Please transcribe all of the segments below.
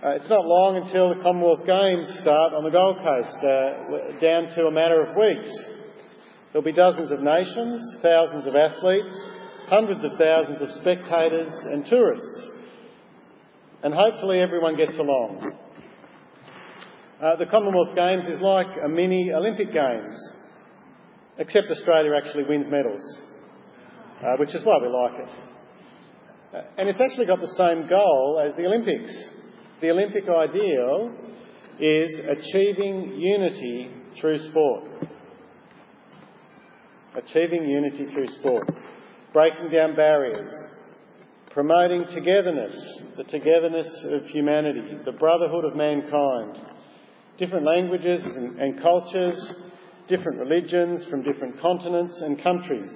Uh, it's not long until the Commonwealth Games start on the Gold Coast, uh, down to a matter of weeks. There'll be dozens of nations, thousands of athletes, hundreds of thousands of spectators and tourists. And hopefully everyone gets along. Uh, the Commonwealth Games is like a mini Olympic Games, except Australia actually wins medals, uh, which is why we like it. Uh, and it's actually got the same goal as the Olympics. The Olympic ideal is achieving unity through sport. Achieving unity through sport. Breaking down barriers. Promoting togetherness, the togetherness of humanity, the brotherhood of mankind. Different languages and, and cultures, different religions from different continents and countries.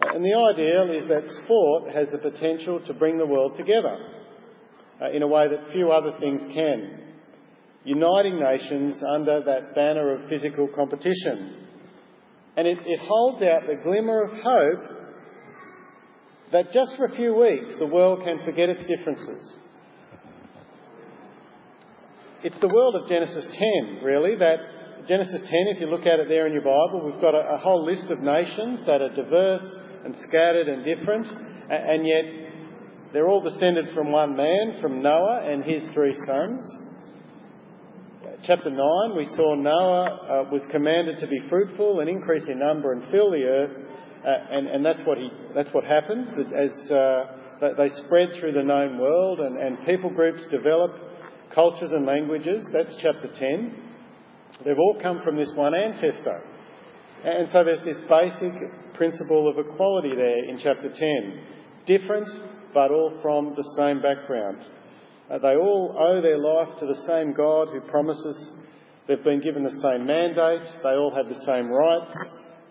And the ideal is that sport has the potential to bring the world together uh, in a way that few other things can, uniting nations under that banner of physical competition. And it, it holds out the glimmer of hope that just for a few weeks the world can forget its differences. It's the world of Genesis 10, really, that Genesis 10, if you look at it there in your Bible, we've got a, a whole list of nations that are diverse and scattered and different, and yet they're all descended from one man, from Noah and his three sons. Chapter 9, we saw Noah uh, was commanded to be fruitful and increase in number and fill the earth, uh, and, and that's, what he, that's what happens as uh, they spread through the known world and, and people groups develop cultures and languages. That's chapter 10. They've all come from this one ancestor. And so there's this basic principle of equality there in chapter 10. Different, but all from the same background. Uh, they all owe their life to the same God who promises they've been given the same mandate, they all have the same rights,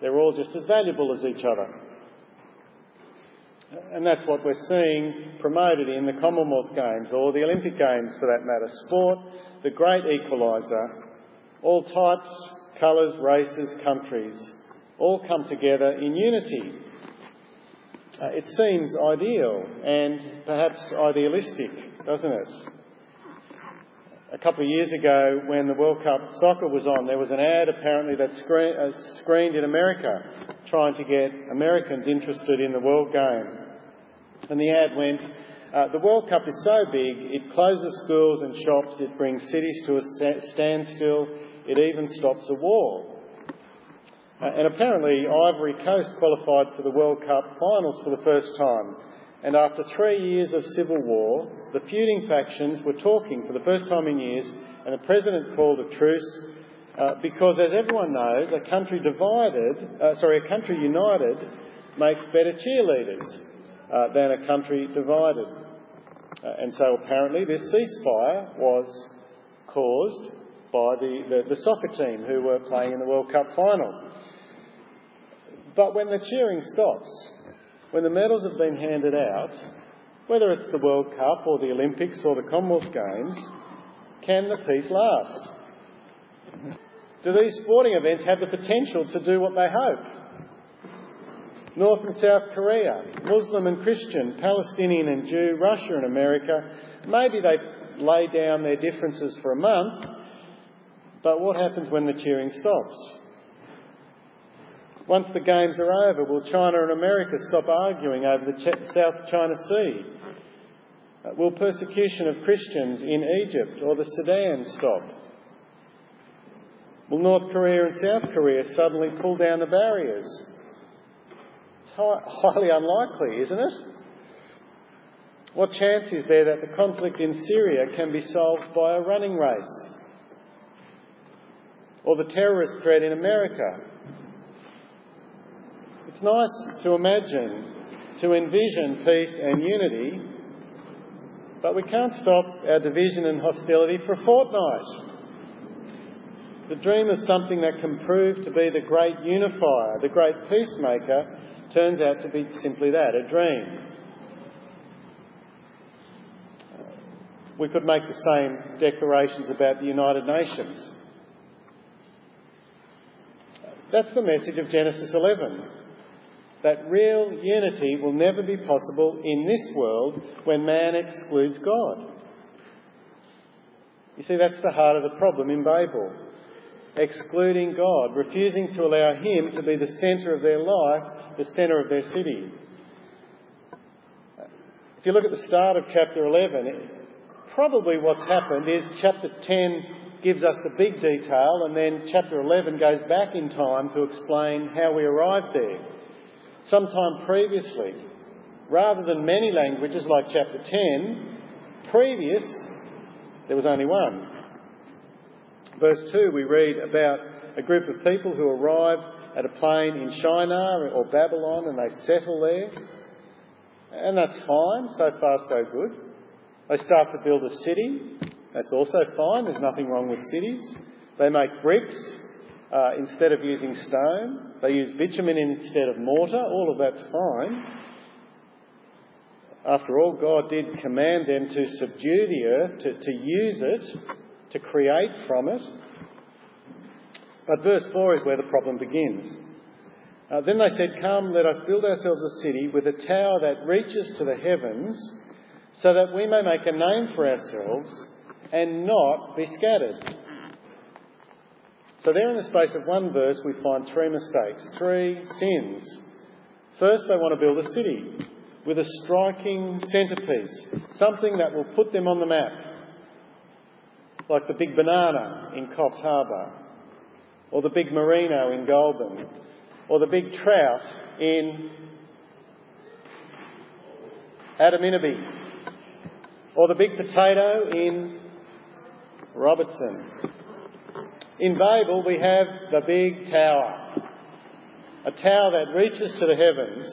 they're all just as valuable as each other. And that's what we're seeing promoted in the Commonwealth Games, or the Olympic Games for that matter. Sport, the great equaliser, all types, colours, races, countries, all come together in unity. Uh, it seems ideal and perhaps idealistic, doesn't it? A couple of years ago, when the World Cup soccer was on, there was an ad apparently that screen, uh, screened in America trying to get Americans interested in the World Game. And the ad went, uh, The World Cup is so big, it closes schools and shops, it brings cities to a standstill, it even stops a war. Uh, and apparently, Ivory Coast qualified for the World Cup finals for the first time. And after three years of civil war, the feuding factions were talking for the first time in years, and the president called a truce uh, because, as everyone knows, a country divided, uh, sorry, a country united makes better cheerleaders uh, than a country divided. Uh, and so apparently this ceasefire was caused by the, the, the soccer team who were playing in the World Cup final. But when the cheering stops, when the medals have been handed out, whether it's the World Cup or the Olympics or the Commonwealth Games, can the peace last? Do these sporting events have the potential to do what they hope? North and South Korea, Muslim and Christian, Palestinian and Jew, Russia and America, maybe they lay down their differences for a month, but what happens when the cheering stops? Once the games are over, will China and America stop arguing over the South China Sea? Uh, will persecution of Christians in Egypt or the Sudan stop? Will North Korea and South Korea suddenly pull down the barriers? It's highly unlikely, isn't it? What chance is there that the conflict in Syria can be solved by a running race? Or the terrorist threat in America. It's nice to imagine, to envision peace and unity, but we can't stop our division and hostility for a fortnight. The dream of something that can prove to be the great unifier, the great peacemaker, turns out to be simply that a dream. We could make the same declarations about the United Nations. That's the message of Genesis 11. That real unity will never be possible in this world when man excludes God. You see, that's the heart of the problem in Babel. Excluding God, refusing to allow Him to be the centre of their life, the centre of their city. If you look at the start of chapter 11, probably what's happened is chapter 10 gives us the big detail, and then chapter 11 goes back in time to explain how we arrived there. Sometime previously, rather than many languages like chapter 10, previous, there was only one. Verse 2, we read about a group of people who arrive at a plain in Shinar or Babylon and they settle there. And that's fine, so far so good. They start to build a city. That's also fine, there's nothing wrong with cities. They make bricks uh, instead of using stone. They use bitumen instead of mortar. All of that's fine. After all, God did command them to subdue the earth, to, to use it, to create from it. But verse 4 is where the problem begins. Uh, then they said, Come, let us build ourselves a city with a tower that reaches to the heavens, so that we may make a name for ourselves and not be scattered. So, there in the space of one verse, we find three mistakes, three sins. First, they want to build a city with a striking centrepiece, something that will put them on the map, like the big banana in Coffs Harbour, or the big merino in Goulburn, or the big trout in Adaminaby, or the big potato in Robertson. In Babel, we have the big tower, a tower that reaches to the heavens.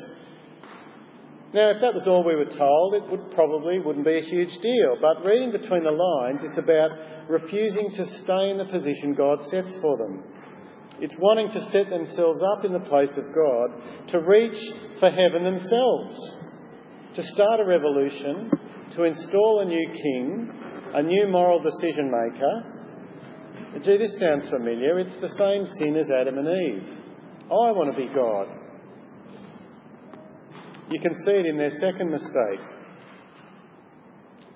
Now, if that was all we were told, it would probably wouldn't be a huge deal. But reading between the lines, it's about refusing to stay in the position God sets for them. It's wanting to set themselves up in the place of God, to reach for heaven themselves, to start a revolution, to install a new king, a new moral decision maker. Gee, this sounds familiar. It's the same sin as Adam and Eve. I want to be God. You can see it in their second mistake.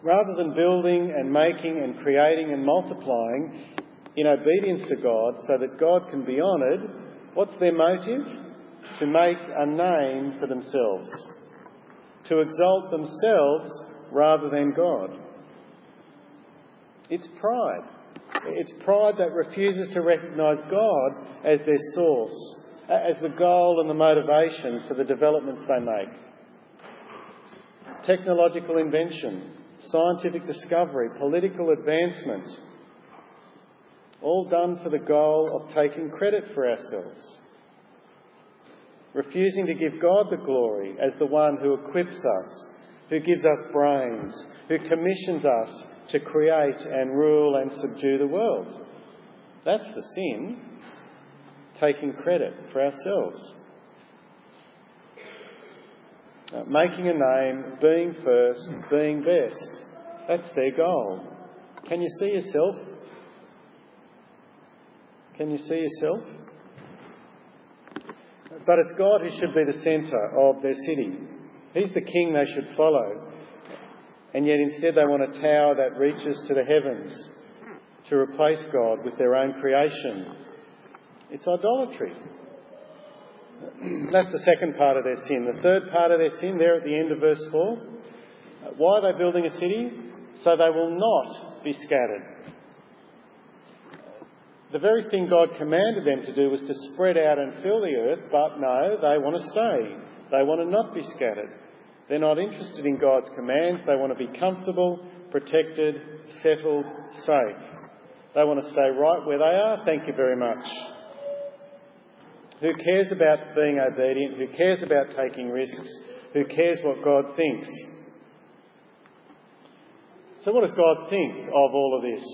Rather than building and making and creating and multiplying, in obedience to God so that God can be honoured, what's their motive? To make a name for themselves, to exalt themselves rather than God. It's pride. It's pride that refuses to recognise God as their source, as the goal and the motivation for the developments they make. Technological invention, scientific discovery, political advancement, all done for the goal of taking credit for ourselves. Refusing to give God the glory as the one who equips us, who gives us brains, who commissions us to create and rule and subdue the world. That's the sin, taking credit for ourselves. Uh, making a name, being first, being best. That's their goal. Can you see yourself can you see yourself? But it's God who should be the centre of their city. He's the king they should follow. And yet instead they want a tower that reaches to the heavens to replace God with their own creation. It's idolatry. That's the second part of their sin. The third part of their sin, there at the end of verse 4. Why are they building a city? So they will not be scattered. The very thing God commanded them to do was to spread out and fill the earth, but no, they want to stay. They want to not be scattered. They're not interested in God's commands. They want to be comfortable, protected, settled, safe. They want to stay right where they are. Thank you very much. Who cares about being obedient? Who cares about taking risks? Who cares what God thinks? So, what does God think of all of this?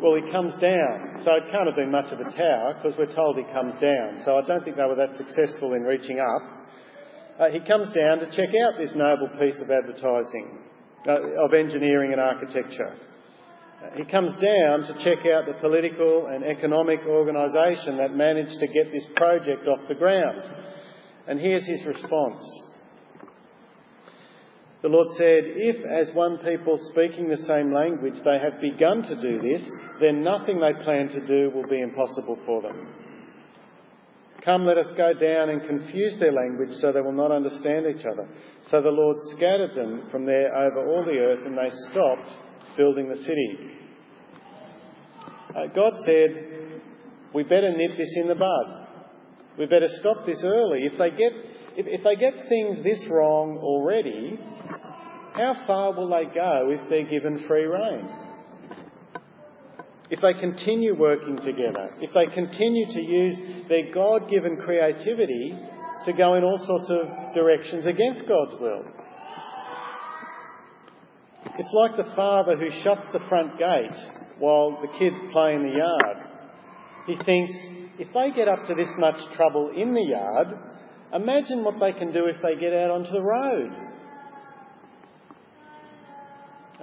Well, he comes down. So it can't have been much of a tower because we're told he comes down. So I don't think they were that successful in reaching up. Uh, he comes down to check out this noble piece of advertising, uh, of engineering and architecture. Uh, he comes down to check out the political and economic organisation that managed to get this project off the ground. And here's his response The Lord said, If, as one people speaking the same language, they have begun to do this, then nothing they plan to do will be impossible for them. Come, let us go down and confuse their language so they will not understand each other. So the Lord scattered them from there over all the earth, and they stopped building the city. Uh, God said, We better nip this in the bud. We better stop this early. If they get if, if they get things this wrong already, how far will they go if they're given free rein? If they continue working together, if they continue to use their God given creativity to go in all sorts of directions against God's will. It's like the father who shuts the front gate while the kids play in the yard. He thinks, if they get up to this much trouble in the yard, Imagine what they can do if they get out onto the road.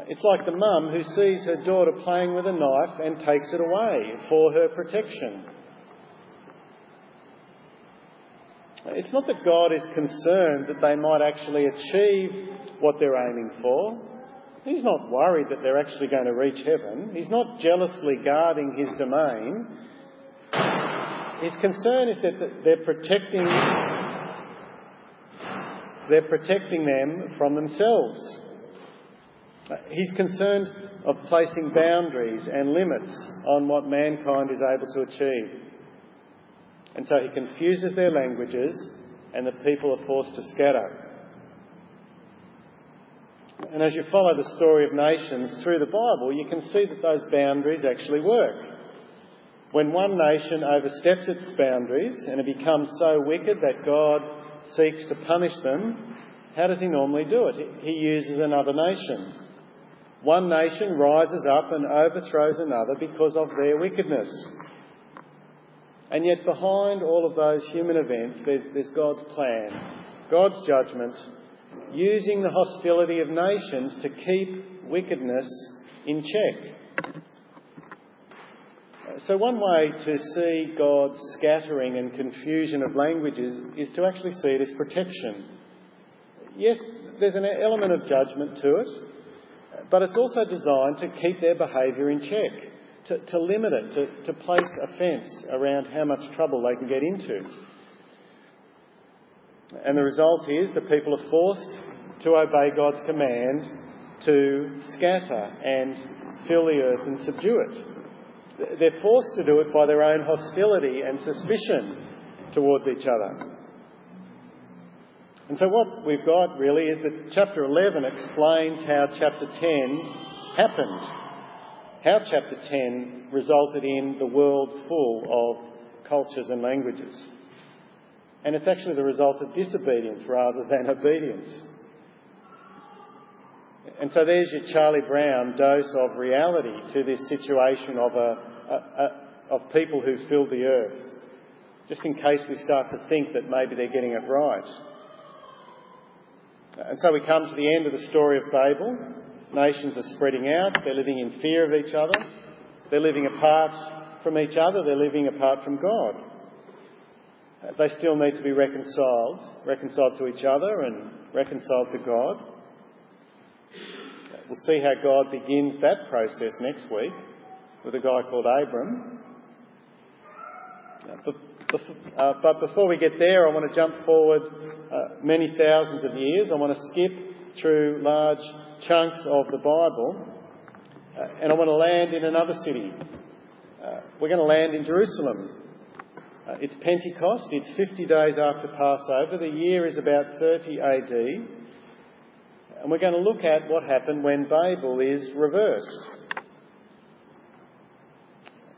It's like the mum who sees her daughter playing with a knife and takes it away for her protection. It's not that God is concerned that they might actually achieve what they're aiming for. He's not worried that they're actually going to reach heaven. He's not jealously guarding his domain. His concern is that they're protecting they're protecting them from themselves. He's concerned of placing boundaries and limits on what mankind is able to achieve. And so he confuses their languages and the people are forced to scatter. And as you follow the story of nations through the Bible, you can see that those boundaries actually work. When one nation oversteps its boundaries and it becomes so wicked that God seeks to punish them, how does he normally do it? He uses another nation. One nation rises up and overthrows another because of their wickedness. And yet, behind all of those human events, there's, there's God's plan, God's judgment, using the hostility of nations to keep wickedness in check. So, one way to see God's scattering and confusion of languages is to actually see it as protection. Yes, there's an element of judgment to it, but it's also designed to keep their behaviour in check, to, to limit it, to, to place a fence around how much trouble they can get into. And the result is that people are forced to obey God's command to scatter and fill the earth and subdue it. They're forced to do it by their own hostility and suspicion towards each other. And so, what we've got really is that chapter 11 explains how chapter 10 happened, how chapter 10 resulted in the world full of cultures and languages. And it's actually the result of disobedience rather than obedience. And so there's your Charlie Brown dose of reality to this situation of a of people who filled the earth, just in case we start to think that maybe they're getting it right. And so we come to the end of the story of Babel. Nations are spreading out, they're living in fear of each other, they're living apart from each other, they're living apart from God. They still need to be reconciled, reconciled to each other and reconciled to God. We'll see how God begins that process next week with a guy called Abram. Uh, but before we get there, I want to jump forward uh, many thousands of years. I want to skip through large chunks of the Bible, uh, and I want to land in another city. Uh, we're going to land in Jerusalem. Uh, it's Pentecost, it's 50 days after Passover. The year is about 30 AD. And we're going to look at what happened when Babel is reversed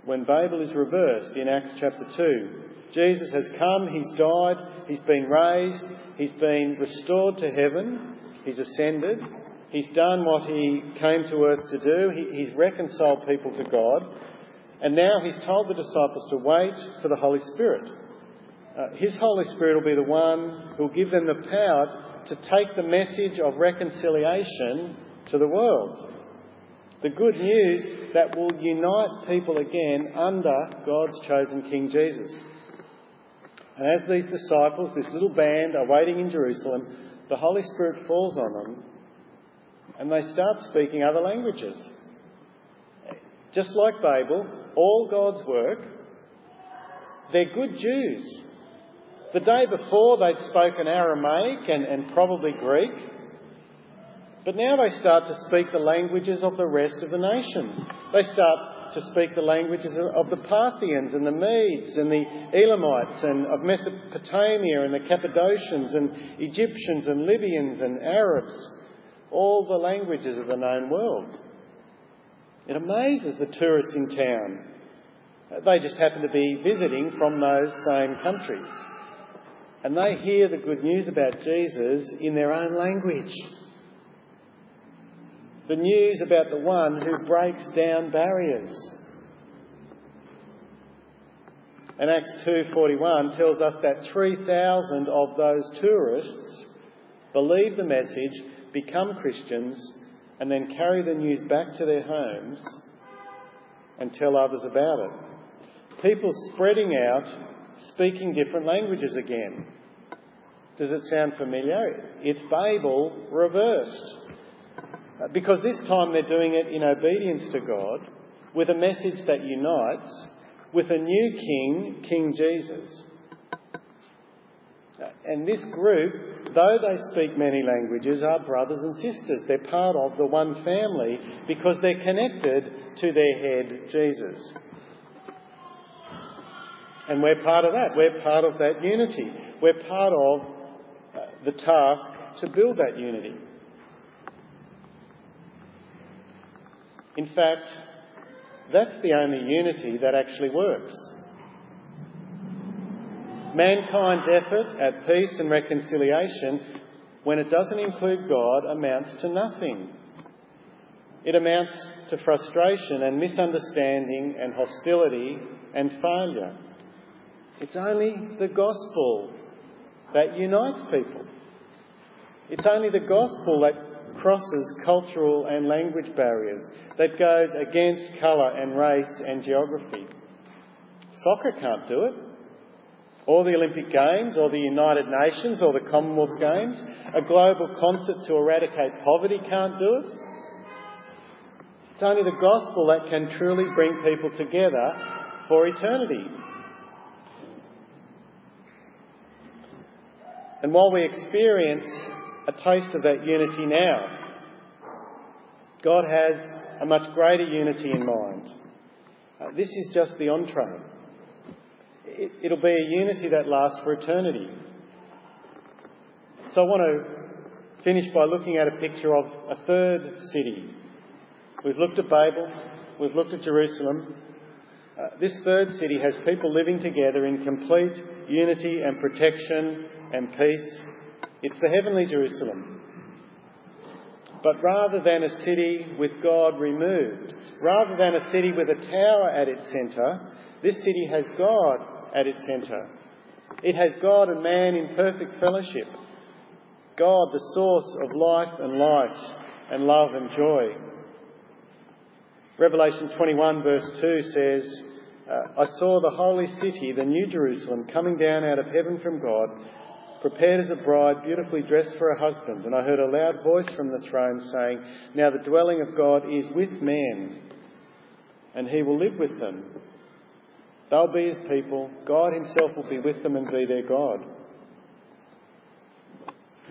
when Babel is reversed in Acts chapter 2. Jesus has come, he's died, he's been raised, he's been restored to heaven, he's ascended, he's done what he came to earth to do, he, he's reconciled people to God, and now he's told the disciples to wait for the Holy Spirit. Uh, his Holy Spirit will be the one who will give them the power to take the message of reconciliation to the world. The good news that will unite people again under God's chosen King Jesus. And as these disciples, this little band, are waiting in Jerusalem, the Holy Spirit falls on them and they start speaking other languages. Just like Babel, all God's work, they're good Jews. The day before they'd spoken Aramaic and, and probably Greek, but now they start to speak the languages of the rest of the nations. They start to speak the languages of the Parthians and the Medes and the Elamites and of Mesopotamia and the Cappadocians and Egyptians and Libyans and Arabs, all the languages of the known world. It amazes the tourists in town. They just happen to be visiting from those same countries. And they hear the good news about Jesus in their own language. The news about the one who breaks down barriers. And Acts 2:41 tells us that 3,000 of those tourists believe the message, become Christians, and then carry the news back to their homes and tell others about it. People spreading out, speaking different languages again. Does it sound familiar? It's Babel reversed. Because this time they're doing it in obedience to God, with a message that unites, with a new king, King Jesus. And this group, though they speak many languages, are brothers and sisters. They're part of the one family because they're connected to their head, Jesus. And we're part of that. We're part of that unity. We're part of uh, the task to build that unity. In fact, that's the only unity that actually works. Mankind's effort at peace and reconciliation, when it doesn't include God, amounts to nothing. It amounts to frustration and misunderstanding and hostility and failure. It's only the gospel that unites people. It's only the gospel that crosses cultural and language barriers, that goes against colour and race and geography. Soccer can't do it or the Olympic Games, or the United Nations, or the Commonwealth Games. A global concert to eradicate poverty can't do it. It's only the gospel that can truly bring people together for eternity. And while we experience a taste of that unity now, God has a much greater unity in mind. Uh, this is just the entree it, will be a unity that lasts for eternity. So I want to finish by looking at a picture of a third city. We've looked at Babel, we've looked at Jerusalem. Uh, this third city has people living together in complete unity and protection and peace. It's the heavenly Jerusalem. But rather than a city with God removed, rather than a city with a tower at its centre, this city has God at its centre. It has God and man in perfect fellowship. God, the source of life and light and love and joy. Revelation 21, verse 2 says, uh, I saw the holy city, the New Jerusalem, coming down out of heaven from God, prepared as a bride, beautifully dressed for her husband. And I heard a loud voice from the throne saying, Now the dwelling of God is with men, and he will live with them They'll be his people. God himself will be with them and be their God.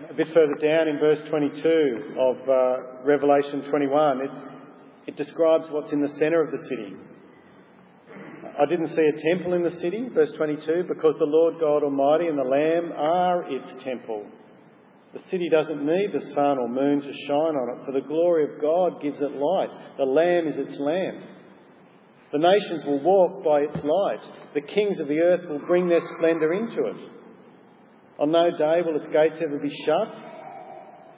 A bit further down in verse 22 of uh, Revelation 21, it, it describes what's in the centre of the city. I didn't see a temple in the city, verse 22, because the Lord God Almighty and the Lamb are its temple. The city doesn't need the sun or moon to shine on it, for the glory of God gives it light. The Lamb is its lamp. The nations will walk by its light. The kings of the earth will bring their splendour into it. On no day will its gates ever be shut,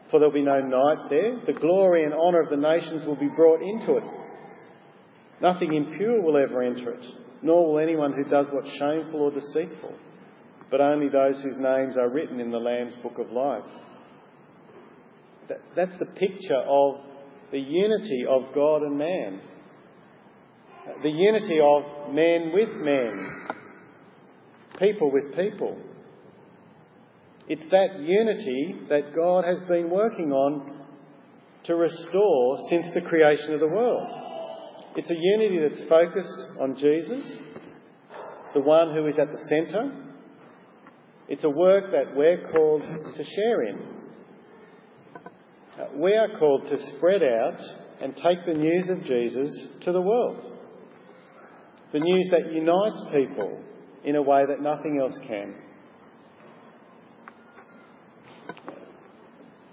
for there'll be no night there. The glory and honour of the nations will be brought into it. Nothing impure will ever enter it, nor will anyone who does what's shameful or deceitful, but only those whose names are written in the Lamb's book of life. that's the picture of the unity of God and man the unity of men with men, people with people. It's that unity that God has been working on to restore since the creation of the world. It's a unity that's focused on Jesus, the one who is at the centre. It's a work that we're called to share in. Uh, we are called to spread out and take the news of Jesus to the world. The news that unites people in a way that nothing else can.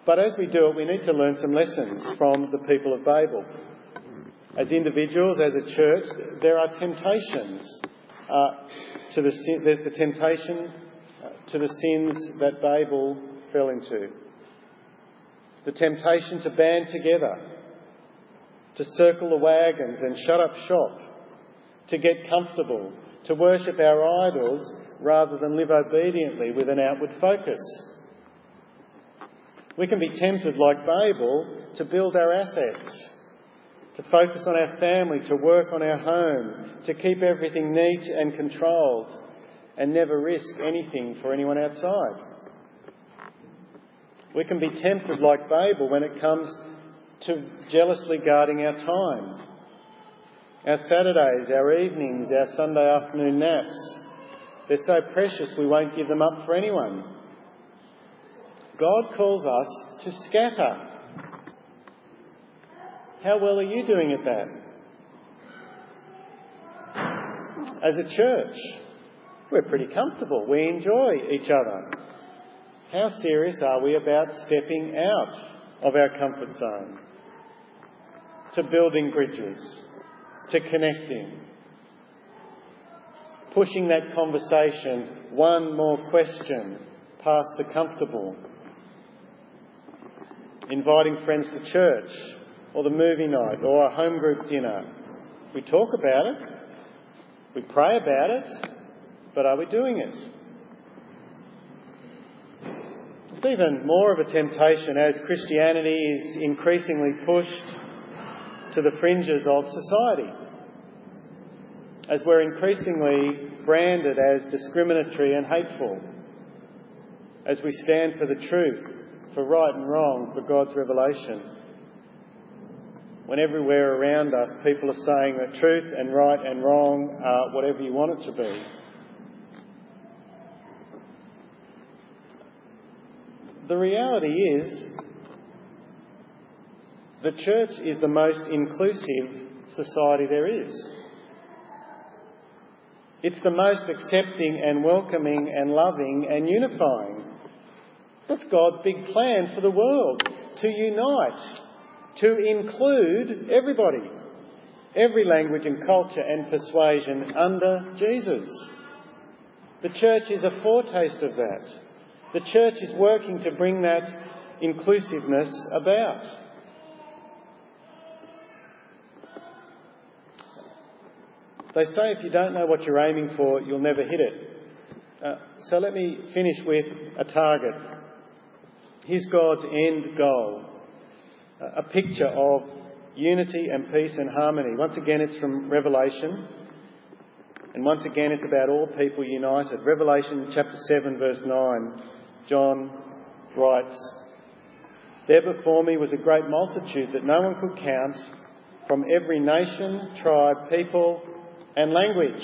But as we do it, we need to learn some lessons from the people of Babel. As individuals, as a church, there are temptations uh, to the, the, the temptation uh, to the sins that Babel fell into. The temptation to band together, to circle the wagons and shut up shop, to get comfortable, to worship our idols rather than live obediently with an outward focus. We can be tempted, like Babel, to build our assets, to focus on our family, to work on our home, to keep everything neat and controlled, and never risk anything for anyone outside. We can be tempted, like Babel, when it comes to jealously guarding our time. Our Saturdays, our evenings, our Sunday afternoon naps. They're so precious we won't give them up for anyone. God calls us to scatter. How well are you doing at that? As a church, we're pretty comfortable. We enjoy each other. How serious are we about stepping out of our comfort zone? To building bridges, to connecting, pushing that conversation one more question past the comfortable inviting friends to church or the movie night or a home group dinner. We talk about it, we pray about it, but are we doing it? It's even more of a temptation as Christianity is increasingly pushed to the fringes of society. As we're increasingly branded as discriminatory and hateful. As we stand for the truth for right and wrong, for God's revelation. When everywhere around us people are saying that truth and right and wrong are whatever you want it to be. The reality is, the church is the most inclusive society there is. It's the most accepting and welcoming and loving and unifying. That's God's big plan for the world to unite, to include everybody, every language and culture and persuasion under Jesus. The church is a foretaste of that. The church is working to bring that inclusiveness about. They say if you don't know what you're aiming for, you'll never hit it. Uh, so let me finish with a target Here's God's end goal a picture of unity and peace and harmony. Once again, it's from Revelation. And once again, it's about all people united. Revelation chapter 7, verse 9, John writes, There before me was a great multitude that no one could count from every nation, tribe, people, and language,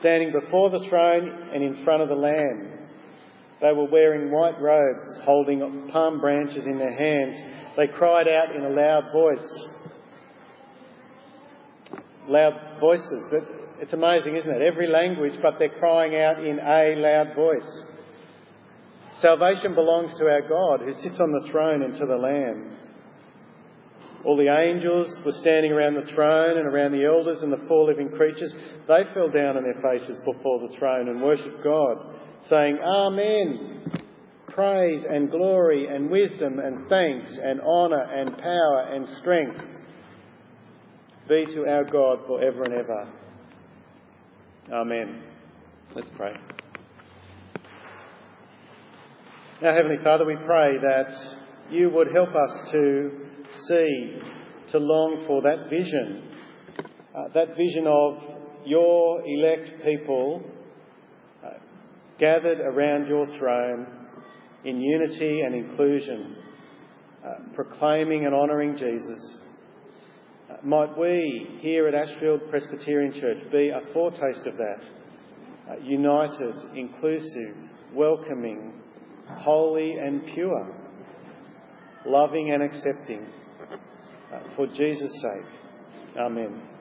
standing before the throne and in front of the Lamb. They were wearing white robes, holding palm branches in their hands. They cried out in a loud voice. Loud voices. It's amazing, isn't it? Every language, but they're crying out in a loud voice. Salvation belongs to our God who sits on the throne and to the Lamb. All the angels were standing around the throne and around the elders and the four living creatures. They fell down on their faces before the throne and worshipped God saying, Amen. Praise and glory and wisdom and thanks and honour and power and strength be to our God for ever and ever. Amen. Let's pray. Now, Heavenly Father, we pray that you would help us to see, to long for that vision, uh, that vision of your elect people gathered around your throne in unity and inclusion, uh, proclaiming and honouring Jesus. Uh, might we here at Ashfield Presbyterian Church be a foretaste of that, uh, united, inclusive, welcoming, holy and pure, loving and accepting, uh, for Jesus' sake. Amen.